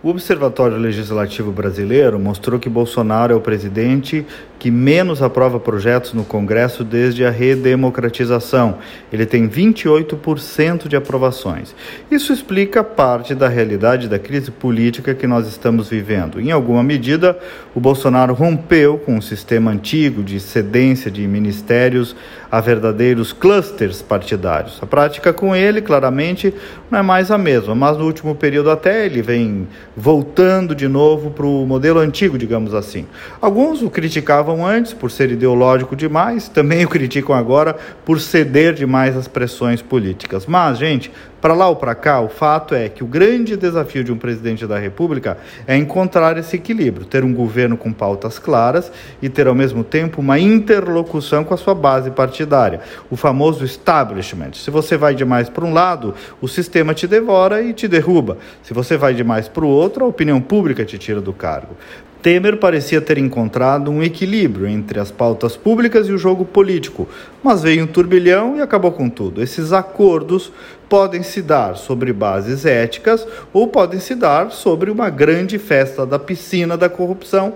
O Observatório Legislativo Brasileiro mostrou que Bolsonaro é o presidente que menos aprova projetos no Congresso desde a redemocratização. Ele tem 28% de aprovações. Isso explica parte da realidade da crise política que nós estamos vivendo. Em alguma medida, o Bolsonaro rompeu com o sistema antigo de cedência de ministérios a verdadeiros clusters partidários. A prática com ele, claramente, não é mais a mesma, mas no último período até ele vem voltando de novo para o modelo antigo, digamos assim. Alguns o criticavam antes por ser ideológico demais, também o criticam agora por ceder demais às pressões políticas. Mas, gente, para lá ou para cá, o fato é que o grande desafio de um presidente da República é encontrar esse equilíbrio, ter um governo com pautas claras e ter ao mesmo tempo uma interlocução com a sua base partidária, o famoso establishment. Se você vai demais para um lado, o sistema te devora e te derruba. Se você vai demais para o outro, a opinião pública te tira do cargo. Temer parecia ter encontrado um equilíbrio entre as pautas públicas e o jogo político, mas veio um turbilhão e acabou com tudo. Esses acordos podem se dar sobre bases éticas ou podem se dar sobre uma grande festa da piscina da corrupção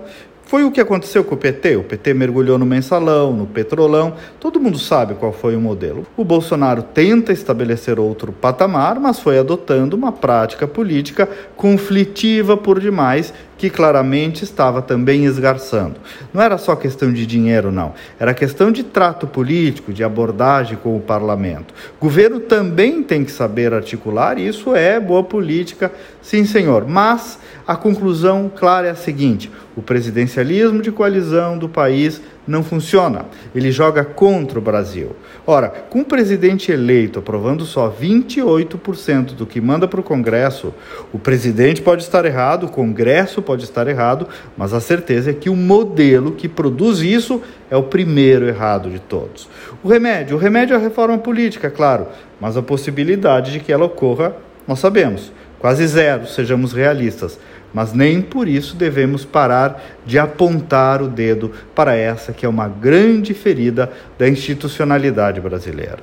foi o que aconteceu com o PT. O PT mergulhou no mensalão, no petrolão, todo mundo sabe qual foi o modelo. O Bolsonaro tenta estabelecer outro patamar, mas foi adotando uma prática política conflitiva por demais que claramente estava também esgarçando. Não era só questão de dinheiro, não. Era questão de trato político, de abordagem com o parlamento. Governo também tem que saber articular, e isso é boa política, sim, senhor. Mas a conclusão clara é a seguinte: o presidencialismo de coalizão do país não funciona. Ele joga contra o Brasil. Ora, com o presidente eleito aprovando só 28% do que manda para o Congresso, o presidente pode estar errado, o Congresso pode estar errado, mas a certeza é que o modelo que produz isso é o primeiro errado de todos. O remédio, o remédio é a reforma política, claro, mas a possibilidade de que ela ocorra, nós sabemos, quase zero, sejamos realistas mas nem por isso devemos parar de apontar o dedo para essa que é uma grande ferida da institucionalidade brasileira.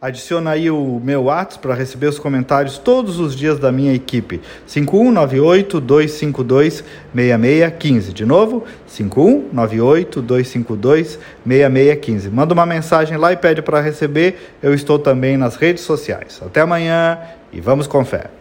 Adiciona aí o meu WhatsApp para receber os comentários todos os dias da minha equipe. 5198-252-6615. De novo, 5198-252-6615. Manda uma mensagem lá e pede para receber. Eu estou também nas redes sociais. Até amanhã e vamos com fé.